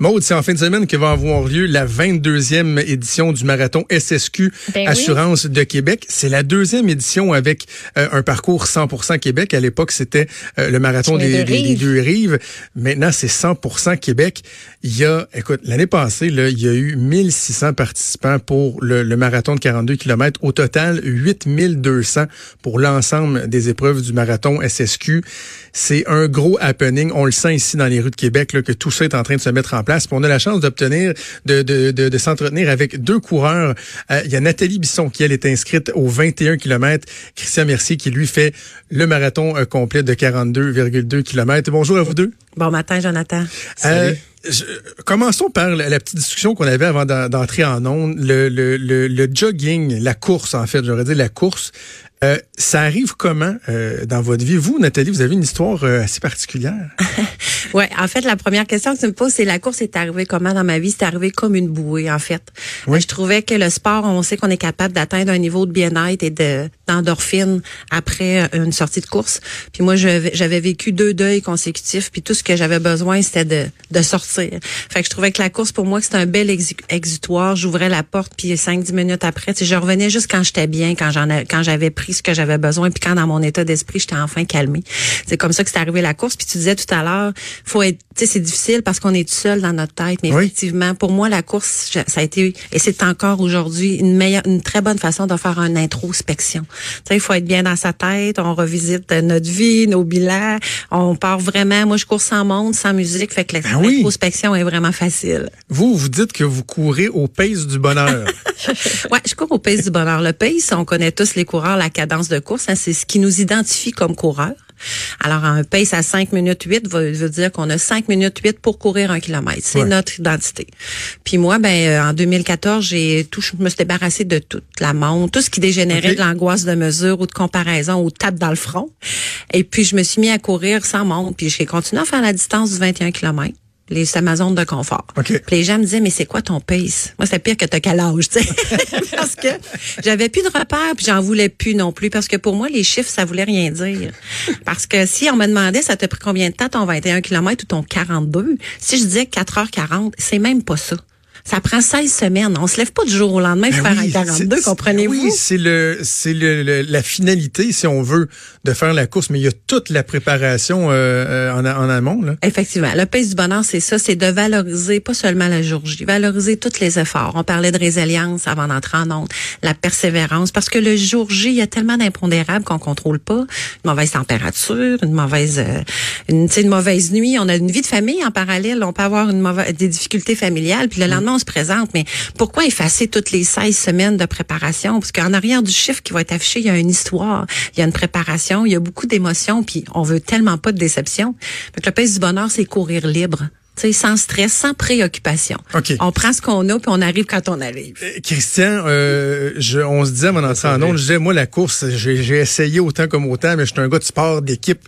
Maude, c'est en fin de semaine que va avoir lieu la 22e édition du marathon SSQ Ben Assurance de Québec. C'est la deuxième édition avec euh, un parcours 100% Québec. À l'époque, c'était euh, le marathon des, deux des- deux rives. Maintenant, c'est 100% Québec. Il y a, écoute, l'année passée, là, il y a eu 1600 participants pour le, le marathon de 42 km. Au total, 8200 pour l'ensemble des épreuves du marathon SSQ. C'est un gros happening. On le sent ici dans les rues de Québec là, que tout ça est en train de se mettre en place. Puis on a la chance d'obtenir, de, de, de, de s'entretenir avec deux coureurs. Euh, Il y a Nathalie Bisson qui, elle, est inscrite au 21 km. Christian Mercier qui, lui, fait le marathon euh, complet de 42,2 km. Bonjour à vous deux. Bon matin, Jonathan. Euh, je- commençons par la, la petite discussion qu'on avait avant d'en- d'entrer en ondes. Le, le, le, le jogging, la course, en fait, j'aurais dit la course. Euh, ça arrive comment euh, dans votre vie? Vous, Nathalie, vous avez une histoire euh, assez particulière. Ouais, en fait, la première question que tu me poses, c'est la course est arrivée comment dans ma vie? C'est arrivé comme une bouée, en fait. Oui. Je trouvais que le sport, on sait qu'on est capable d'atteindre un niveau de bien-être et de d'endorphine après euh, une sortie de course. Puis moi, j'avais vécu deux deuils consécutifs, puis tout ce que j'avais besoin, c'était de, de sortir. Fait que je trouvais que la course, pour moi, c'était un bel exu- exutoire. J'ouvrais la porte, puis cinq, dix minutes après, je revenais juste quand j'étais bien, quand j'en quand j'avais pris ce que j'avais besoin, puis quand dans mon état d'esprit, j'étais enfin calmée. C'est comme ça que c'est arrivé la course. Puis tu disais tout à l'heure, faut être, tu sais, c'est difficile parce qu'on est tout seul dans notre tête, mais Oui. effectivement, pour moi, la course, ça a été, et c'est encore aujourd'hui, une meilleure, une très bonne façon de faire une introspection. Tu sais, il faut être bien dans sa tête, on revisite notre vie, nos bilans, on part vraiment, moi, je cours sans monde, sans musique, fait que Ben oui. l'introspection est vraiment facile. Vous, vous dites que vous courez au pace du bonheur. Ouais, je cours au pace du bonheur. Le pace, on connaît tous les coureurs, la cadence de course, hein, c'est ce qui nous identifie comme coureurs. Alors, un pace à 5 minutes 8 veut, veut dire qu'on a 5 minutes 8 pour courir un kilomètre. C'est Ouais. notre identité. Puis moi, ben, euh, en 2014, j'ai tout, je me suis débarrassée de toute la montre, tout ce qui dégénérait de l'angoisse de mesure ou de comparaison ou de tape dans le front. Et puis, je me suis mis à courir sans montre. Puis, j'ai continué à faire la distance du 21 km. Les, c'est ma zone de confort. Puis les gens me disaient, mais c'est quoi ton pace? Moi, c'est pire que t'as quel âge, tu sais. parce que j'avais plus de repères, puis j'en voulais plus non plus. Parce que pour moi, les chiffres, ça voulait rien dire. Parce que si on me demandait, ça t'a pris combien de temps ton 21 km ou ton 42? Si je disais 4h40, c'est même pas ça. Ça prend 16 semaines. On se lève pas du jour au lendemain pour Ben faire oui, un 42, c'est- comprenez-vous? Oui, c'est le, c'est le, le- la finalité, si on veut, de faire la course, mais il y a toute la préparation euh, euh, en, en amont. Là. Effectivement. Le pace du bonheur, c'est ça, c'est de valoriser pas seulement la jour J, valoriser tous les efforts. On parlait de résilience avant d'entrer en onde, la persévérance, parce que le jour J, il y a tellement d'impondérables qu'on contrôle pas. Une mauvaise température, une mauvaise, euh, une, tu sais, une mauvaise nuit. On a une vie de famille en parallèle. On peut avoir une mauvaise, des difficultés familiales, puis le lendemain, on se présente. Mais pourquoi effacer toutes les 16 semaines de préparation? Parce qu'en arrière du chiffre qui va être affiché, il y a une histoire, il y a une préparation, il y a beaucoup d'émotions, puis on veut tellement pas de déception. Fait que le pace du bonheur, c'est courir libre. Sans stress, sans préoccupation. OK. On prend ce qu'on a, puis on arrive quand on arrive. Euh, Christian, euh, je, on se disait avant d'entrer en je disais, moi, la course, j'ai j'ai essayé autant comme autant, mais je suis un gars de sport, d'équipe.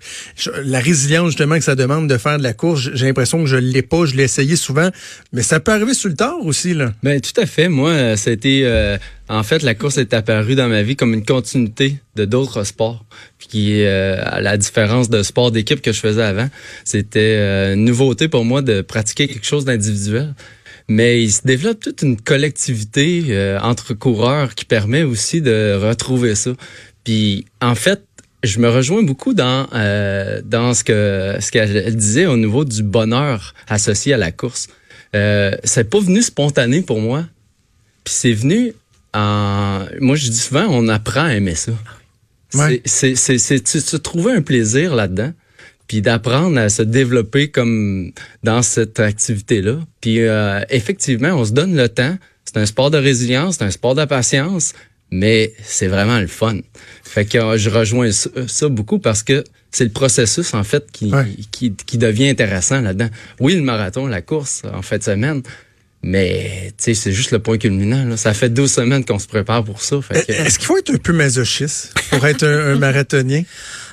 La résilience, justement, que ça demande de faire de la course, j'ai l'impression que je l'ai pas, je l'ai essayé souvent, mais ça peut arriver sur le tard aussi, là. Ben tout à fait. Moi, euh, ça a été euh, en fait la course est apparue dans ma vie comme une continuité de d'autres sports. Puis euh, à la différence de sport d'équipe que je faisais avant, c'était euh, une nouveauté pour moi de pratiquer quelque chose d'individuel. Mais il se développe toute une collectivité euh, entre coureurs qui permet aussi de retrouver ça. Puis en fait, je me rejoins beaucoup dans dans ce que ce qu'elle disait au niveau du bonheur associé à la course. Euh, c'est pas venu spontané pour moi. Puis c'est venu moi je dis souvent on apprend à aimer ça. Ouais. C'est c'est c'est tu, tu trouver un plaisir là-dedans puis d'apprendre à se développer comme dans cette activité-là. Puis euh, effectivement, on se donne le temps. C'est un sport de résilience, c'est un sport de patience, mais c'est vraiment le fun. Fait que euh, je rejoins ça, ça beaucoup parce que c'est le processus en fait qui, qui, qui devient intéressant là-dedans. Oui, le marathon, la course en fin de semaine, mais tu sais, c'est juste le point culminant. Ça fait 12 semaines qu'on se prépare pour ça. Est-ce qu'il faut être un peu masochiste pour être un, marathonien?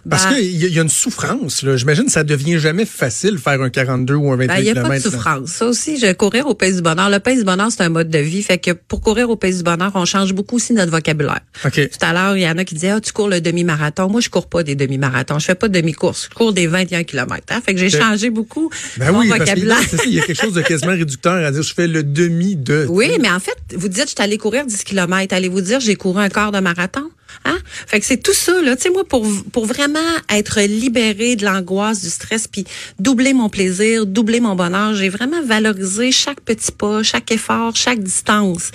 Parce bah. qu'il y, a une souffrance. J'imagine que ça devient jamais facile faire un 42 ou un 28 km. Il n'y a pas de souffrance. Ça aussi, je courir au pays du bonheur. Le pays du bonheur, c'est un mode de vie. Fait que pour courir au pays du bonheur, on change beaucoup aussi notre vocabulaire. Tout à l'heure, il y en a qui disaient, ah, tu cours le demi-marathon. Moi, je cours pas des demi-marathons. Je fais pas de demi-course. Je cours des 21 km. Hein. Fait que j'ai changé beaucoup ben mon vocabulaire. il y a quelque chose de quasiment réducteur à dire, je fais le demi de. Oui, mais en fait, vous dites, je suis allé courir 10 km. Allez-vous dire, j'ai couru un quart de marathon? Hein? Fait que c'est tout ça, là. Tu sais, moi, pour, pour vraiment être libéré de l'angoisse, du stress, puis doubler mon plaisir, doubler mon bonheur, j'ai vraiment valorisé chaque petit pas, chaque effort, chaque distance.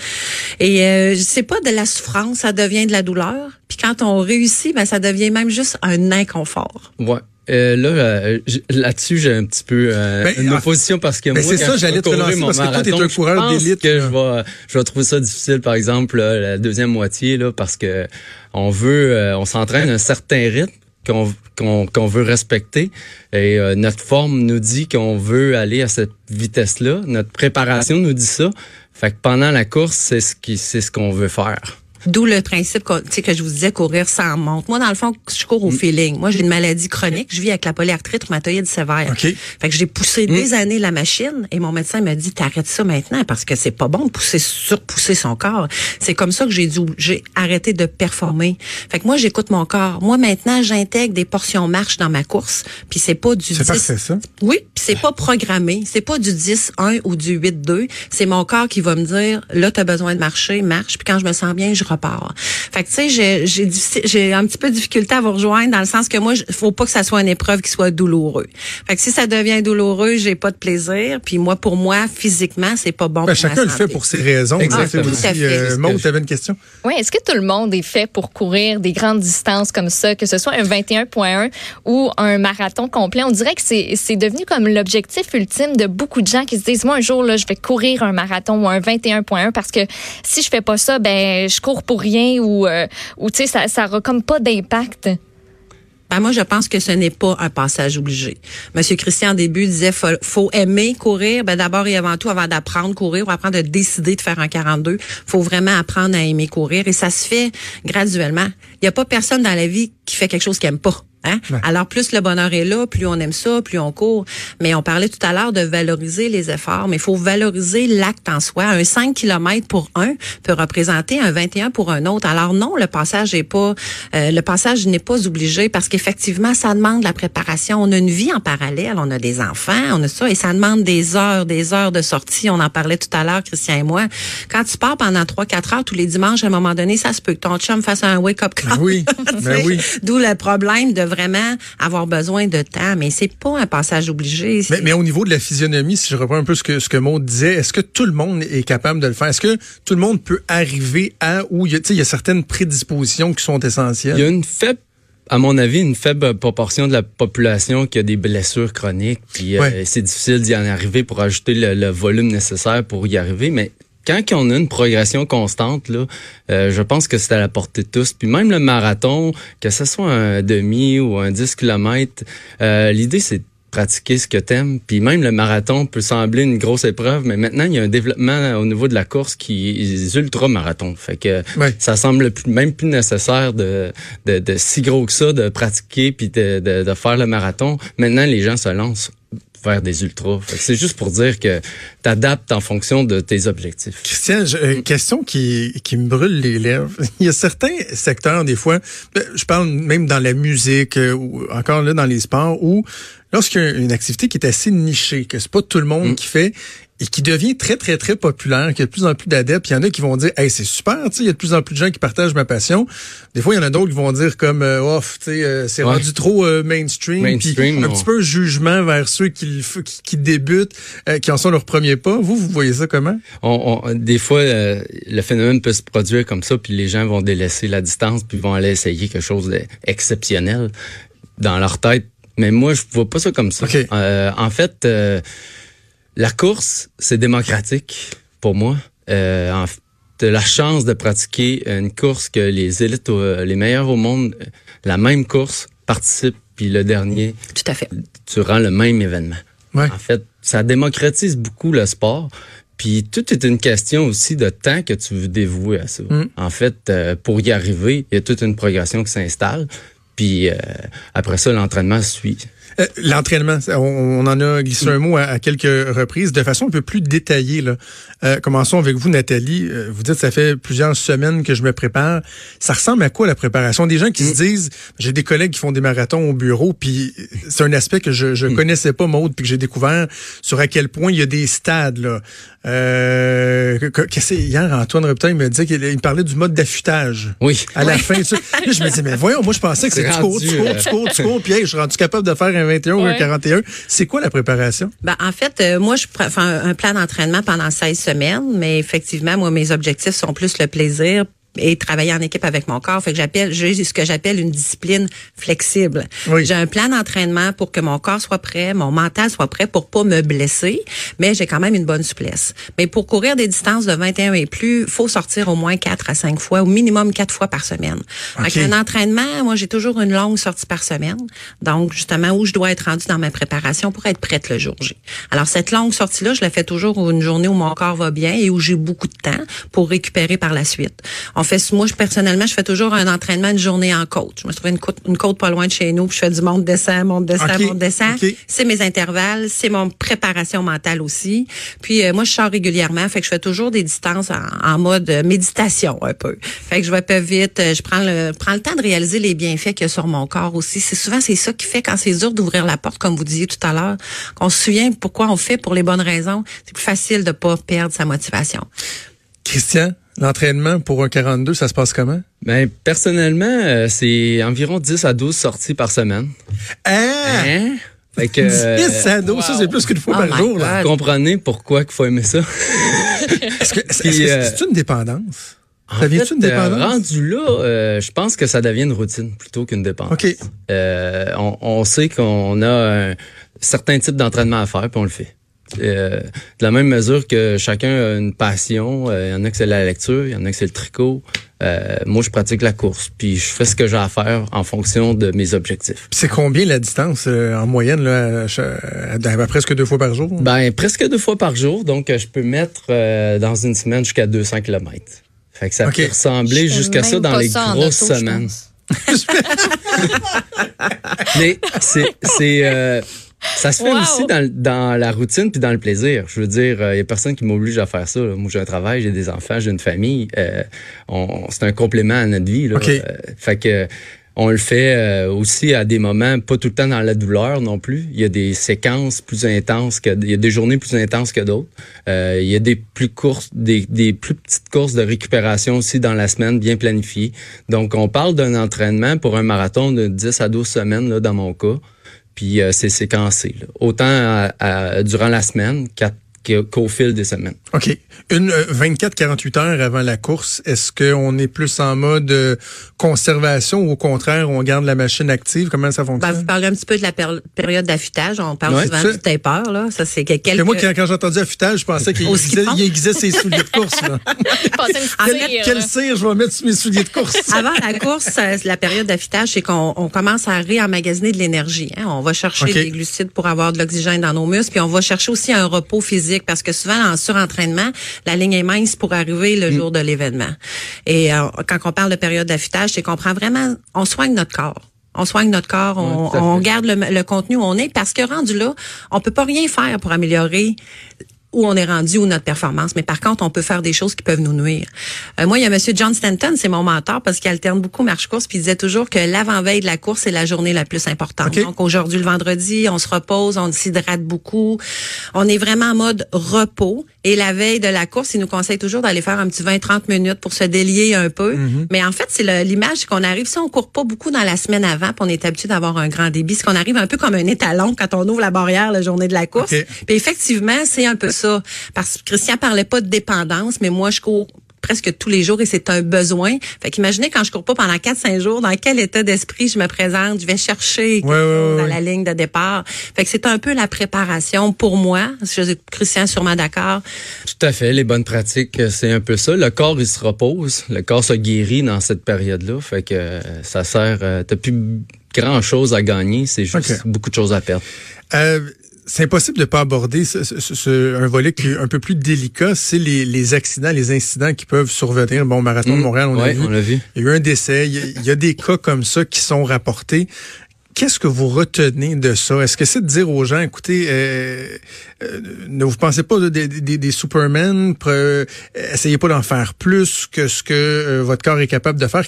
Et euh, c'est pas de la souffrance, ça devient de la douleur. Puis quand on réussit, ben ça devient même juste un inconfort. Ouais. Euh, là, euh, là-dessus, j'ai un petit peu euh, ben, une opposition parce que ben, moi, c'est ça, j'allais te relancer parce que toi, t'es un coureur d'élite. que je vais, je vais trouver ça difficile, par exemple, la deuxième moitié, là, parce que on veut, euh, on s'entraîne un certain rythme qu'on qu'on qu'on veut respecter et notre forme nous dit qu'on veut aller à cette vitesse-là. Notre préparation nous dit ça. Fait que pendant la course, c'est ce qui, c'est ce qu'on veut faire. D'où le principe que, que je vous disais courir sans montre. Moi, dans le fond, je cours au mm. feeling. Moi, j'ai une maladie chronique. Je vis avec la polyarthrite rhumatoïde sévère. Okay. Fait que j'ai poussé mm. des années la machine et mon médecin m'a dit t'arrêtes ça maintenant parce que c'est pas bon de pousser surpousser son corps. C'est comme ça que j'ai dû j'ai arrêté de performer. Fait que moi, j'écoute mon corps. Moi, maintenant, j'intègre des portions marche dans ma course. Puis c'est pas du 10. C'est ça? Oui, puis c'est pas programmé. C'est pas du 10-1 ou du 8-2. C'est mon corps qui va me dire là, tu as besoin de marcher, marche. Puis quand je me sens bien, je repars. Fait que tu sais, j'ai un petit peu de difficulté à vous rejoindre dans le sens que moi, il faut pas que ça soit une épreuve qui soit douloureuse. Fait que si ça devient douloureux, j'ai pas de plaisir. Puis moi, pour moi, physiquement, c'est pas bon. Ben, chacun le fait pour ses raisons. Exactement. Aussi, euh, Maud, tu avais une question. Oui, est-ce que tout le monde est fait pour courir des grandes distances comme ça, que ce soit un 21.1 ou un marathon complet? On dirait que c'est c'est devenu comme l'objectif ultime de beaucoup de gens qui se disent moi un jour là, je vais courir un marathon ou un 21.1 parce que si je fais pas ça, ben je cours pour rien ou, euh, ou tu sais, ça, ça comme pas d'impact. Ben moi, je pense que ce n'est pas un passage obligé. Monsieur Christian, au début, disait faut, faut aimer courir. Ben d'abord et avant tout, avant d'apprendre courir ou apprendre à décider de faire un 42, faut vraiment apprendre à aimer courir. Et ça se fait graduellement. Il n'y a pas personne dans la vie qui fait quelque chose qu'il aime pas. Hein? Alors, plus le bonheur est là, plus on aime ça, plus on court. Mais on parlait tout à l'heure de valoriser les efforts, mais il faut valoriser l'acte en soi. Un 5 km pour un peut représenter un 21 pour un autre. Alors non, le passage est pas, euh, le passage n'est pas obligé parce qu'effectivement, ça demande la préparation. On a une vie en parallèle, on a des enfants, on a ça, et ça demande des heures, des heures de sortie. On en parlait tout à l'heure, Christian et moi. Quand tu pars pendant 3-4 heures tous les dimanches, à un moment donné, ça se peut que ton chum fasse un wake-up call. oui, ben oui. D'où le problème de vraiment avoir besoin de temps, mais c'est pas un passage obligé. Mais, mais, au niveau de la physionomie, si je reprends un peu ce que ce que Maud disait, est-ce que tout le monde est capable de le faire? Est-ce que tout le monde peut arriver à où il y a, il y a certaines prédispositions qui sont essentielles? Il y a une faible à mon avis, une faible proportion de la population qui a des blessures chroniques. Puis euh, c'est difficile d'y en arriver pour ajouter le, volume nécessaire pour y arriver. Mais quand on a une progression constante, là, euh, je pense que c'est à la portée de tous. Puis même le marathon, que ce soit un demi ou un 10 km, euh, l'idée c'est de pratiquer ce que t'aimes. Puis même le marathon peut sembler une grosse épreuve, mais maintenant il y a un développement au niveau de la course qui est ultra marathon. Fait que ça semble même plus nécessaire de, de, de, si gros que ça de pratiquer puis de, de, de faire le marathon. Maintenant les gens se lancent faire des ultras. C'est juste pour dire que tu adaptes en fonction de tes objectifs. Christian, une mm. question qui, qui me brûle les lèvres. Il y a certains secteurs, des fois, ben, je parle même dans la musique euh, ou encore là dans les sports, où lorsqu'il y a une activité qui est assez nichée, que c'est pas tout le monde mm. qui fait, et qui devient très, très, très populaire, qu'il y a de plus en plus d'adeptes. Il y en a qui vont dire, hey, c'est super, tu sais, il y a de plus en plus de gens qui partagent ma passion. Des fois, il y en a d'autres qui vont dire comme, euh, oh, tu sais, euh, c'est rendu trop euh, mainstream. mainstream un petit peu jugement vers ceux qui, qui, débutent, qui en sont leur premier pas. Vous, vous voyez ça comment? On, des fois, le phénomène peut se produire comme ça, puis les gens vont délaisser la distance, puis vont aller essayer quelque chose d'exceptionnel dans leur tête. Mais moi, je vois pas ça comme ça. en fait, la course, c'est démocratique pour moi. Euh, de la chance de pratiquer une course que les élites, les meilleurs au monde, la même course, participent puis le dernier Tout à fait. durant le même événement. Ouais. En fait, ça démocratise beaucoup le sport. Puis tout est une question aussi de temps que tu veux dévouer à ça. Mm. En fait, euh, pour y arriver, il y a toute une progression qui s'installe. Puis euh, après ça, l'entraînement suit. Euh, L'entraînement, on, on en a glissé un mot à, à quelques reprises, de façon un peu plus détaillée. Là. Euh, commençons avec vous, Nathalie. Euh, vous dites ça fait plusieurs semaines que je me prépare. Ça ressemble à quoi la préparation? Des gens qui se disent, j'ai des collègues qui font des marathons au bureau, puis c'est un aspect que je, je connaissais pas, Maude, puis que j'ai découvert sur à quel point il y a des stades. Là. Euh, que- que- hier, Antoine Reptin il me disait qu'il il parlait du mode d'affûtage. Oui. À la fin, ça. Là, je me dis, mais voyons, moi, je pensais que C'est tu cours, tu cours, euh, tu cours, tu cours, puis hey, je suis rendu capable de faire un 21 ou un Ouais. 41. C'est quoi la préparation? Ben, en fait, euh, moi, je prends- fais un, un plan d'entraînement pendant 16 semaines, mais effectivement, moi, mes objectifs sont plus le plaisir et travailler en équipe avec mon corps. Fait que j'appelle, j'ai ce que j'appelle une discipline flexible. Oui. J'ai un plan d'entraînement pour que mon corps soit prêt, mon mental soit prêt pour pas me blesser, mais j'ai quand même une bonne souplesse. Mais pour courir des distances de 21 et plus, faut sortir au moins 4 à 5 fois, au minimum 4 fois par semaine. OK. Fait qu'un entraînement, moi, j'ai toujours une longue sortie par semaine. Donc, justement, où je dois être rendue dans ma préparation pour être prête le jour J. Alors, cette longue sortie-là, je la fais toujours une journée où mon corps va bien et où j'ai beaucoup de temps pour récupérer par la suite. On fait, moi, je, personnellement, je fais toujours un entraînement une journée en côte. Je me suis trouvé une côte, une côte pas loin de chez nous, puis je fais du monte descend, monte descend, OK. monte. OK. C'est mes intervalles, c'est mon préparation mentale aussi. Puis euh, moi, je sors régulièrement, fait que je fais toujours des distances en, en mode euh, méditation un peu. Fait que je vais pas vite, euh, je prends le prends le temps de réaliser les bienfaits qu'il y a sur mon corps aussi. C'est souvent c'est ça qui fait quand c'est dur d'ouvrir la porte, comme vous disiez tout à l'heure, qu'on se souvient pourquoi on fait pour les bonnes raisons. C'est plus facile de pas perdre sa motivation. Christian, l'entraînement pour un 42, ça se passe comment? Ben, personnellement, euh, c'est environ 10 à 12 sorties par semaine. Ah! Hein? Fait que, 10 à 12, ça, c'est plus qu'une fois Oh par jour. Là. vous comprenez pourquoi qu'il faut aimer ça? Est-ce que est-ce Puis, que euh, c'est une dépendance? En Ça fait, une euh, dépendance? rendu là, euh, je pense que ça devient une routine plutôt qu'une dépendance. OK. Euh, on, on sait qu'on a un certain type d'entraînement à faire, puis on le fait. Euh, de la même mesure que chacun a une passion, euh, il y en a que c'est la lecture, il y en a que c'est le tricot. Euh, moi, je pratique la course, puis je fais ce que j'ai à faire en fonction de mes objectifs. Puis c'est combien la distance euh, en moyenne, là, à, à- à presque deux fois par jour? Ben, presque deux fois par jour, donc euh, je peux mettre euh, dans une semaine jusqu'à 200 km. Fait que ça peut ressembler jusqu'à ça dans les ça grosses auto, semaines. Mais c'est c'est ça se fait Wow. aussi dans, dans la routine puis dans le plaisir. Je veux dire, il y a personne qui m'oblige à faire ça. là. Moi, j'ai un travail, j'ai des enfants, j'ai une famille. Euh, on, c'est un complément à notre vie. Là. OK. Euh, fait que on le fait euh, aussi à des moments, pas tout le temps dans la douleur non plus. Il y a des séquences plus intenses que, il y a des journées plus intenses que d'autres. Euh, il y a des plus courtes, des, des plus petites courses de récupération aussi dans la semaine, bien planifiées. Donc, on parle d'un entraînement pour un marathon de 10 à 12 semaines, là, dans mon cas. Puis euh, c'est séquencé. là. Autant à- durant la semaine qu'au fil des semaines. OK. Une euh, 24-48 heures avant la course, est-ce qu'on est plus en mode euh, conservation ou au contraire, on garde la machine active? Comment ça Ben, fonctionne? vous parlez un petit peu de la péri- période d'affûtage. On parle Ouais, souvent du taper, là. Ça, c'est quelques... que moi, quand, quand j'ai entendu affûtage, je pensais qu'il aiguisait, ses souliers de course. Là. En fait, Quel cire je vais mettre sur mes souliers de course? Avant la course, ça, la période d'affûtage, c'est qu'on on commence à réemmagasiner de l'énergie. hein. On va chercher des glucides pour avoir de l'oxygène dans nos muscles, puis on va chercher aussi un repos physique parce que souvent en surentraînement, la ligne est mince pour arriver le jour de l'événement. Et euh, quand on parle de période d'affûtage, c'est qu'on prend vraiment, on soigne notre corps. On soigne notre corps, on, on garde le, le contenu où on est parce que rendu là, on peut pas rien faire pour améliorer où on est rendu ou notre performance. Mais par contre, on peut faire des choses qui peuvent nous nuire. Euh, moi, il y a Monsieur John Stanton, c'est mon mentor parce qu'il alterne beaucoup marche-course, puis il disait toujours que l'avant-veille de la course, c'est la journée la plus importante. Donc aujourd'hui, le vendredi, on se repose, on s'hydrate beaucoup. On est vraiment en mode repos. Et la veille de la course, il nous conseille toujours d'aller faire un petit 20-30 minutes pour se délier un peu. Mais en fait, c'est l'image qu'on arrive, si on court pas beaucoup dans la semaine avant, puis on est habitué d'avoir un grand débit, c'est qu'on arrive un peu comme un étalon quand on ouvre la barrière la journée de la course. OK. Puis effectivement, c'est un peu ça. Parce que Christian parlait pas de dépendance, mais moi, je cours presque tous les jours et c'est un besoin. Fait qu'imaginez quand je cours pas pendant 4-5 jours, dans quel état d'esprit je me présente, je vais chercher quelque Ouais, ouais, chose ouais, à la ligne de départ. Fait que c'est un peu la préparation pour moi. Je que Christian est sûrement d'accord. Tout à fait. Les bonnes pratiques, euh, c'est un peu ça. Le corps, il se repose. Le corps se guérit dans cette période-là. Fait que euh, ça sert. euh, T'as plus grand-chose à gagner, c'est juste beaucoup de choses à perdre. Euh, c'est impossible de pas aborder ce, ce- ce- un volet qui est un peu plus délicat, c'est les, les accidents, les incidents qui peuvent survenir. Bon, marathon de Mm. Montréal, on a vu. on l'a vu. Il y a eu un décès. Il y a, il y a des cas comme ça qui sont rapportés. Qu'est-ce que vous retenez de ça? Est-ce que c'est de dire aux gens, écoutez, euh, euh, ne vous pensez pas de- des, des, des Superman, euh, essayez pas d'en faire plus que ce que euh, votre corps est capable de faire.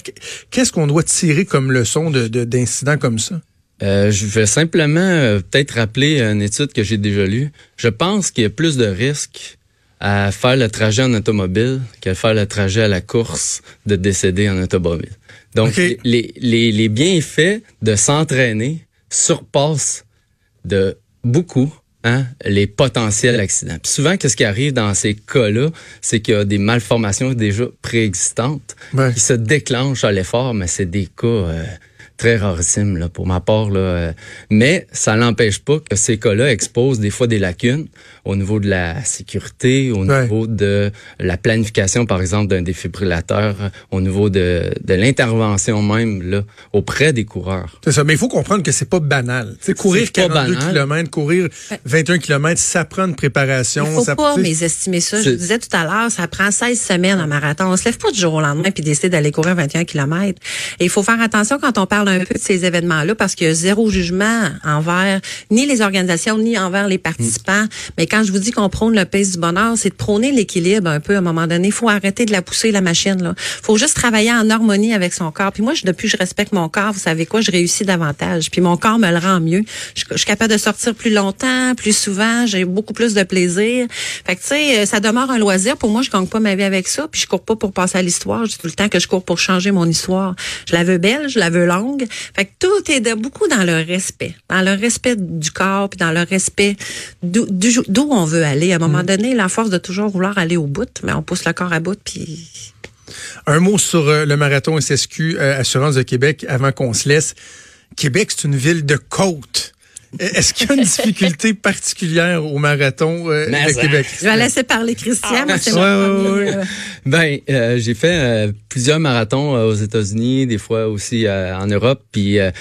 Qu'est-ce qu'on doit tirer comme leçon de, de- d'incidents comme ça? Euh, je vais simplement euh, peut-être rappeler une étude que j'ai déjà lue. Je pense qu'il y a plus de risques à faire le trajet en automobile qu'à faire le trajet à la course de décéder en automobile. Donc, les, les, les bienfaits de s'entraîner surpassent de beaucoup hein, les potentiels accidents. Puis souvent, qu'est-ce qui arrive dans ces cas-là, c'est qu'il y a des malformations déjà préexistantes Ouais. qui se déclenchent à l'effort, mais c'est des cas euh, très rarissimes là, pour ma part. Là, euh. mais ça n'empêche pas que ces cas-là exposent des fois des lacunes au niveau de la sécurité, au Ouais. niveau de la planification, par exemple, d'un défibrillateur, au niveau de, de l'intervention même là, auprès des coureurs. C'est ça. Mais il faut comprendre que c'est pas banal. Tu sais, courir C'est pas 42 banal. km, courir 21 km, ça prend une préparation. Il faut ça, pas mésestimer ça. Je vous disais tout à l'heure, ça prend 16 semaines en marathon. On se lève pas du jour au lendemain puis décide d'aller courir 21 km. Et il faut faire attention quand on parle un peu de ces événements-là parce qu'il y a zéro jugement envers ni les organisations ni envers les participants. Mais quand je vous dis qu'on prône le pace du bonheur, c'est de prôner l'équilibre un peu à un moment donné. Il faut arrêter de la pousser la machine. Là. faut juste travailler en harmonie avec son corps. Puis moi, je, depuis que je respecte mon corps, vous savez quoi, je réussis davantage. Puis mon corps me le rend mieux. Je, suis capable de sortir plus longtemps, plus souvent. J'ai beaucoup plus de plaisir. Fait que tu sais, euh, ça demeure un loisir. Pour moi, je gagne pas ma vie avec ça. Puis je cours pas pour passer à l'histoire. Dis tout le temps que je cours pour changer mon histoire. Je la veux belle, je la veux longue. Fait que tout est de beaucoup dans le respect, dans le respect du corps, puis dans le respect d'où on veut aller. À un moment donné, la force de toujours vouloir aller au bout, mais on pousse le corps à bout, puis Un mot sur euh, le marathon SSQ euh, Assurance de Québec avant qu'on se laisse. Québec, c'est une ville de côte. Euh, Est-ce qu'il y a une difficulté particulière au marathon euh, de ça- Québec? je vais laisser parler Christian. moi, c'est Ouais, mon ouais, premier, ouais. euh, Ben, euh, j'ai fait euh, plusieurs marathons euh, aux États-Unis, des fois aussi euh, en Europe. Puis euh,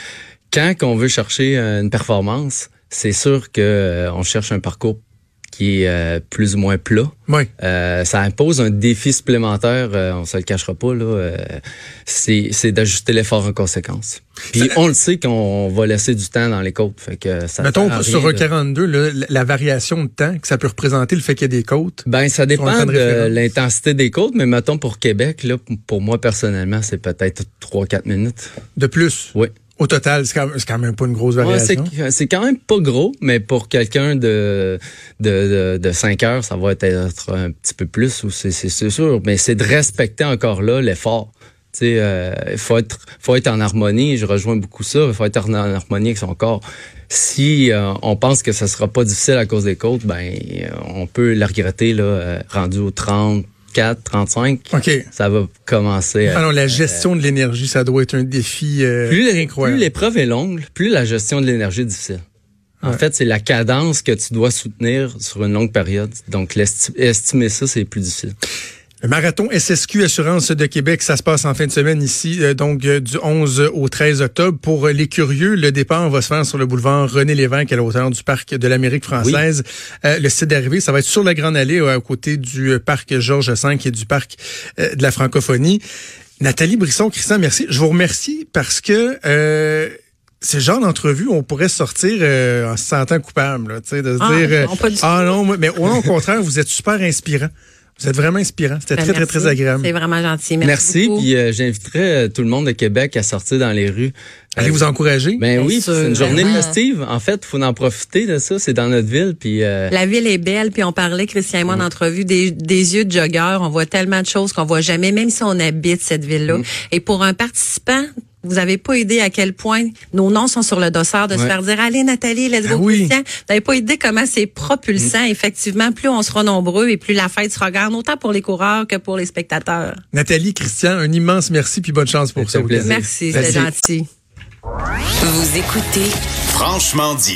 quand on veut chercher une performance, c'est sûr que euh, on cherche un parcours qui est euh, plus ou moins plat. Oui. Euh, ça impose un défi supplémentaire, euh, on se le cachera pas là. euh, c'est d'ajuster l'effort en conséquence. Puis on le sait qu'on va laisser du temps dans les côtes, fait que ça. Mettons, sur un de- 42, là, la, variation de temps que ça peut représenter, le fait qu'il y a des côtes. Ben, ça dépend de l'intensité des côtes, mais mettons pour Québec, là, pour moi personnellement, c'est peut-être 3-4 minutes. De plus? Oui. Au total, c'est quand, quand même pas une grosse Ouais, c'est, variation. quand même pas gros, mais pour quelqu'un de, de, de, de 5 heures, ça va être un petit peu plus, ou c'est, sûr. Mais c'est de respecter encore là l'effort. Tu sais, euh, il faut être, faut être en harmonie. Je rejoins beaucoup ça. Il faut être en harmonie avec son corps. Si euh, on pense que ça sera pas difficile à cause des côtes, ben on peut le regretter là, euh, rendu au 34, 35. OK. Ça va commencer. à- Alors, la gestion de l'énergie, ça doit être un défi euh, plus, incroyable. plus l'épreuve est longue, plus la gestion de l'énergie est difficile. En Ouais. fait, c'est la cadence que tu dois soutenir sur une longue période. Donc, estimer ça, c'est plus difficile. Le marathon SSQ Assurance de Québec, ça se passe en fin de semaine ici, euh, donc euh, du 11 au 13 octobre. Pour euh, les curieux, le départ va se faire sur le boulevard René Lévesque à la hauteur du parc de l'Amérique française. Euh, le site d'arrivée, ça va être sur la Grande Allée, euh, à côté du parc Georges V et du parc euh, de la francophonie. Nathalie Brisson, Christian, merci. Je vous remercie parce que euh, c'est le genre d'entrevue on pourrait sortir euh, en se sentant coupable, là, tu sais, de se Ah, dire euh, non, pas du ah non, mais au au contraire, vous êtes super inspirant. Vous êtes vraiment inspirant. C'était ben, très, très, merci. très agréable. C'est vraiment gentil. Merci. Merci. Puis, euh, j'inviterais euh, tout le monde de Québec à sortir dans les rues. Allez vous encourager. Ben oui, c'est une journée vraiment. festive. En fait, faut en profiter de ça. C'est dans notre ville. Puis, euh, La ville est belle, puis on parlait, Christian et moi, d'entrevue, des, des yeux de jogger. On voit tellement de choses qu'on voit jamais, même si on habite cette ville-là. Et pour un participant, vous avez pas idée à quel point nos noms sont sur le dossard de se faire dire allez Nathalie, let's go Ah oui. Christian. Vous n'avez pas idée comment c'est propulsant. Effectivement, plus on sera nombreux et plus la fête sera grande, autant pour les coureurs que pour les spectateurs. Nathalie, Christian, un immense merci puis bonne chance pour Ça plaisir. Merci, c'est gentil. Vous écoutez Franchement dit.